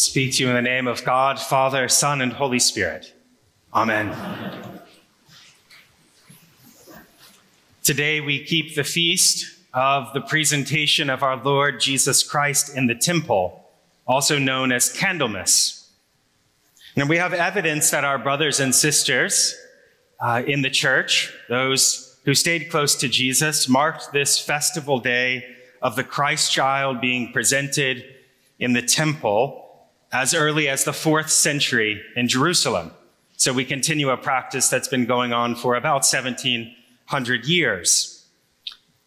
speak to you in the name of God, Father, Son, and Holy Spirit. Amen. Today we keep the feast of the presentation of our Lord Jesus Christ in the temple, also known as Candlemas. And we have evidence that our brothers and sisters uh, in the church, those who stayed close to Jesus, marked this festival day of the Christ child being presented in the temple as early as the fourth century in Jerusalem. So we continue a practice that's been going on for about 1700 years.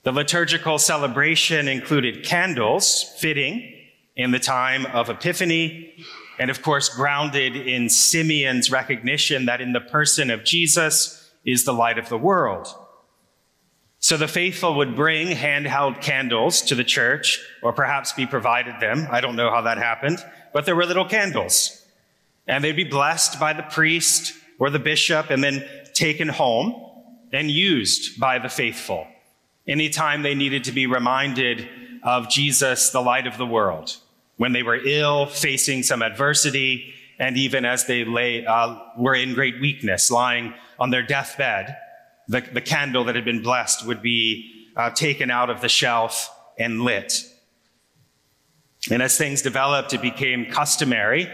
The liturgical celebration included candles fitting in the time of Epiphany, and of course, grounded in Simeon's recognition that in the person of Jesus is the light of the world. So the faithful would bring handheld candles to the church, or perhaps be provided them. I don't know how that happened, but there were little candles. And they'd be blessed by the priest or the bishop and then taken home and used by the faithful anytime they needed to be reminded of Jesus, the light of the world, when they were ill, facing some adversity, and even as they lay, uh, were in great weakness, lying on their deathbed the, the candle that had been blessed would be uh, taken out of the shelf and lit. And as things developed, it became customary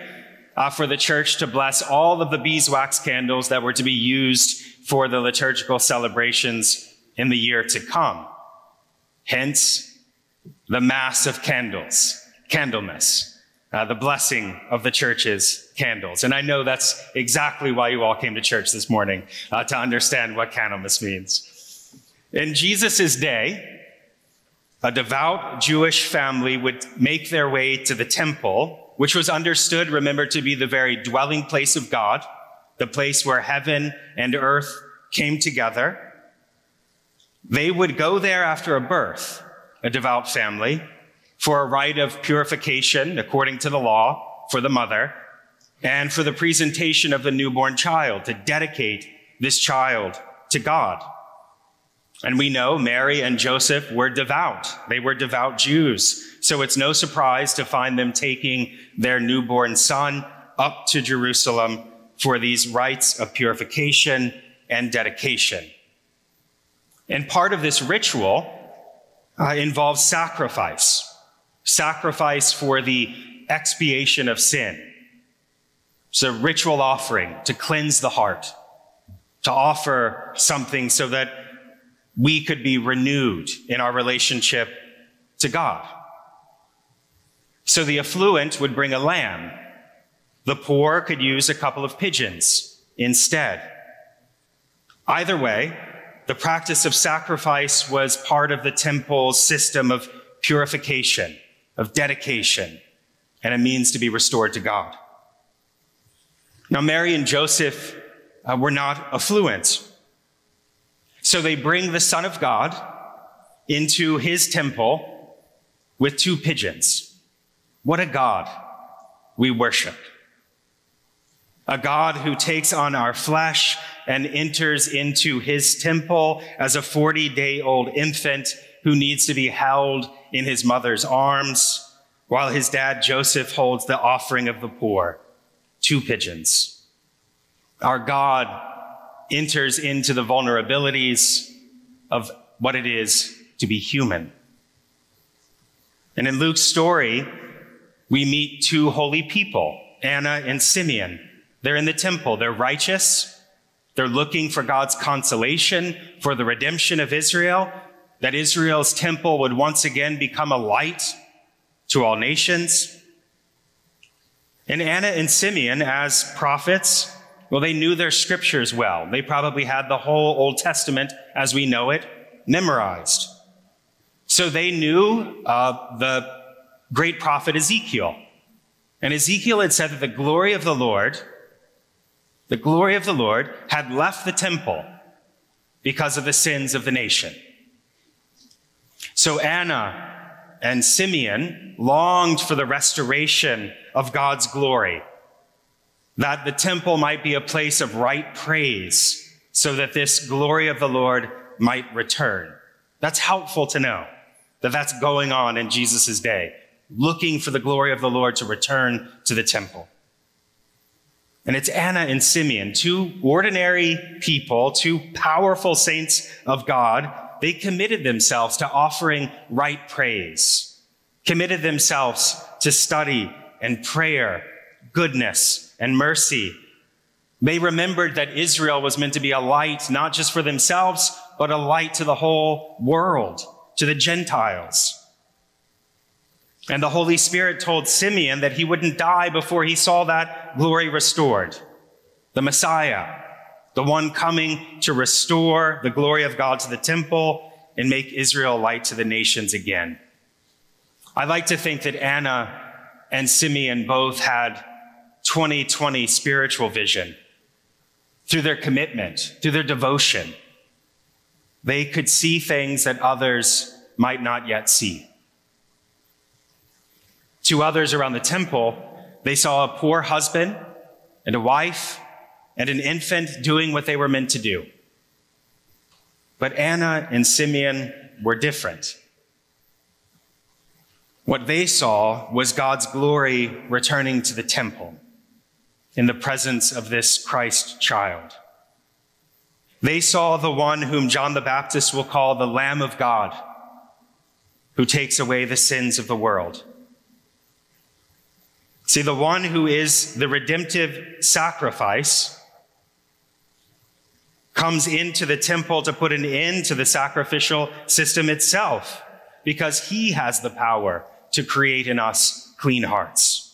uh, for the church to bless all of the beeswax candles that were to be used for the liturgical celebrations in the year to come. Hence, the Mass of Candles, Candlemas uh, the blessing of the church's candles. And I know that's exactly why you all came to church this morning, uh, to understand what Candlemas means. In Jesus' day, a devout Jewish family would make their way to the temple, which was understood, remember, to be the very dwelling place of God, the place where heaven and earth came together. They would go there after a birth, a devout family, for a rite of purification according to the law for the mother, and for the presentation of the newborn child to dedicate this child to God. And we know Mary and Joseph were devout. They were devout Jews. So it's no surprise to find them taking their newborn son up to Jerusalem for these rites of purification and dedication. And part of this ritual uh, involves sacrifice sacrifice for the expiation of sin. It's a ritual offering to cleanse the heart, to offer something so that we could be renewed in our relationship to God. So the affluent would bring a lamb. The poor could use a couple of pigeons instead. Either way, the practice of sacrifice was part of the temple's system of purification of dedication, and a means to be restored to God. Now, Mary and Joseph uh, were not affluent. So they bring the Son of God into his temple with two pigeons. What a God we worship. A God who takes on our flesh and enters into his temple as a 40 day old infant who needs to be held in his mother's arms, while his dad Joseph holds the offering of the poor, two pigeons. Our God enters into the vulnerabilities of what it is to be human. And in Luke's story, we meet two holy people, Anna and Simeon. They're in the temple. They're righteous. They're looking for God's consolation for the redemption of Israel that Israel's temple would once again become a light to all nations. And Anna and Simeon, as prophets, well, they knew their scriptures well. They probably had the whole Old Testament as we know it memorized. So they knew uh, the great prophet Ezekiel. And Ezekiel had said that the glory of the Lord, the glory of the Lord, had left the temple because of the sins of the nation. So Anna and Simeon longed for the restoration of God's glory, that the temple might be a place of right praise, so that this glory of the Lord might return. That's helpful to know that that's going on in Jesus' day. looking for the glory of the Lord to return to the temple. And it's Anna and Simeon, two ordinary people, two powerful saints of God. They committed themselves to offering right praise, committed themselves to study and prayer, goodness and mercy. They remembered that Israel was meant to be a light, not just for themselves, but a light to the whole world, to the Gentiles. And the Holy Spirit told Simeon that he wouldn't die before he saw that glory restored. The Messiah, the one coming to restore the glory of God to the temple and make Israel light to the nations again. I like to think that Anna and Simeon both had 2020 spiritual vision through their commitment, through their devotion. They could see things that others might not yet see. To others around the temple, they saw a poor husband and a wife and an infant doing what they were meant to do. But Anna and Simeon were different. What they saw was God's glory returning to the temple in the presence of this Christ child. They saw the one whom John the Baptist will call the Lamb of God, who takes away the sins of the world. See, the one who is the redemptive sacrifice comes into the temple to put an end to the sacrificial system itself because he has the power to create in us clean hearts.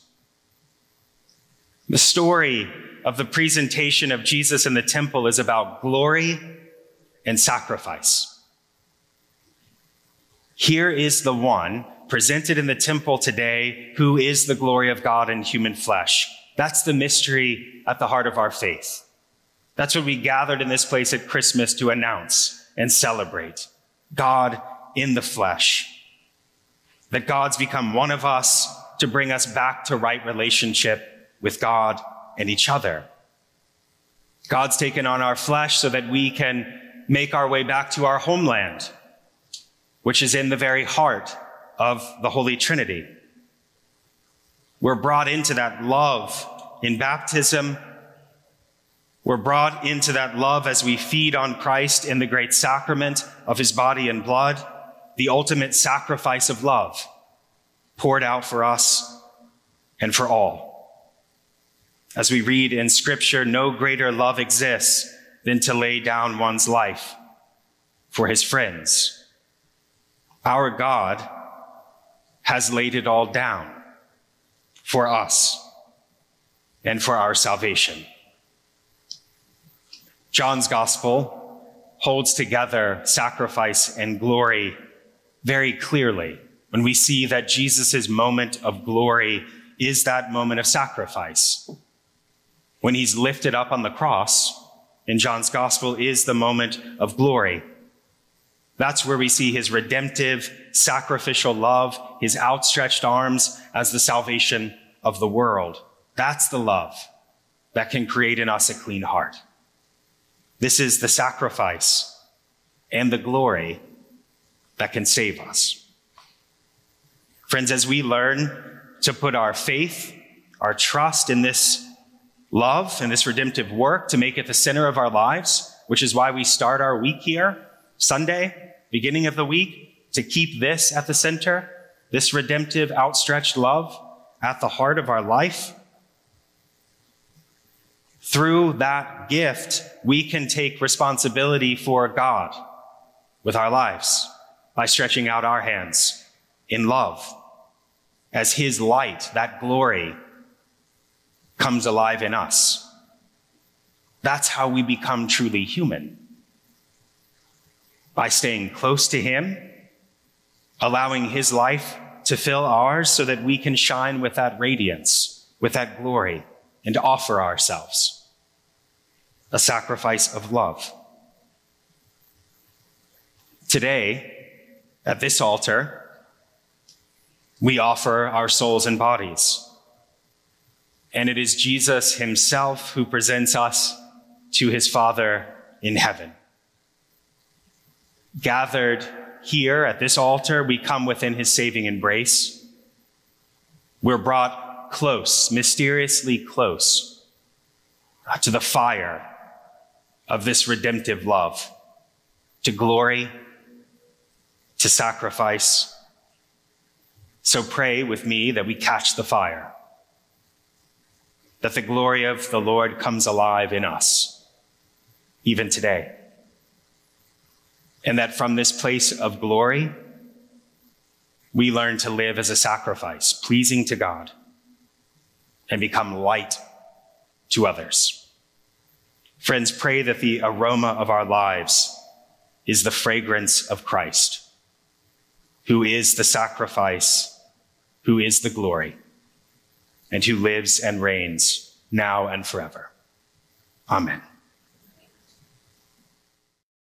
The story of the presentation of Jesus in the temple is about glory and sacrifice. Here is the one presented in the temple today, who is the glory of God in human flesh. That's the mystery at the heart of our faith. That's what we gathered in this place at Christmas to announce and celebrate. God in the flesh. That God's become one of us to bring us back to right relationship with God and each other. God's taken on our flesh so that we can make our way back to our homeland, which is in the very heart of the Holy Trinity. We're brought into that love in baptism. We're brought into that love as we feed on Christ in the great sacrament of his body and blood, the ultimate sacrifice of love poured out for us and for all. As we read in Scripture, no greater love exists than to lay down one's life for his friends. Our God has laid it all down for us and for our salvation. John's gospel holds together sacrifice and glory very clearly when we see that Jesus' moment of glory is that moment of sacrifice. When he's lifted up on the cross in John's gospel is the moment of glory that's where we see his redemptive, sacrificial love, his outstretched arms as the salvation of the world. That's the love that can create in us a clean heart. This is the sacrifice and the glory that can save us. Friends, as we learn to put our faith, our trust in this love and this redemptive work to make it the center of our lives, which is why we start our week here, Sunday, beginning of the week to keep this at the center, this redemptive, outstretched love at the heart of our life. Through that gift, we can take responsibility for God with our lives by stretching out our hands in love as His light, that glory, comes alive in us. That's how we become truly human by staying close to Him, allowing His life to fill ours so that we can shine with that radiance, with that glory, and offer ourselves a sacrifice of love. Today, at this altar, we offer our souls and bodies. And it is Jesus himself who presents us to his Father in heaven gathered here at this altar, we come within his saving embrace. we're brought close, mysteriously close, uh, to the fire of this redemptive love, to glory, to sacrifice. So pray with me that we catch the fire, that the glory of the Lord comes alive in us, even today. And that from this place of glory, we learn to live as a sacrifice, pleasing to God, and become light to others. Friends, pray that the aroma of our lives is the fragrance of Christ, who is the sacrifice, who is the glory, and who lives and reigns now and forever. Amen.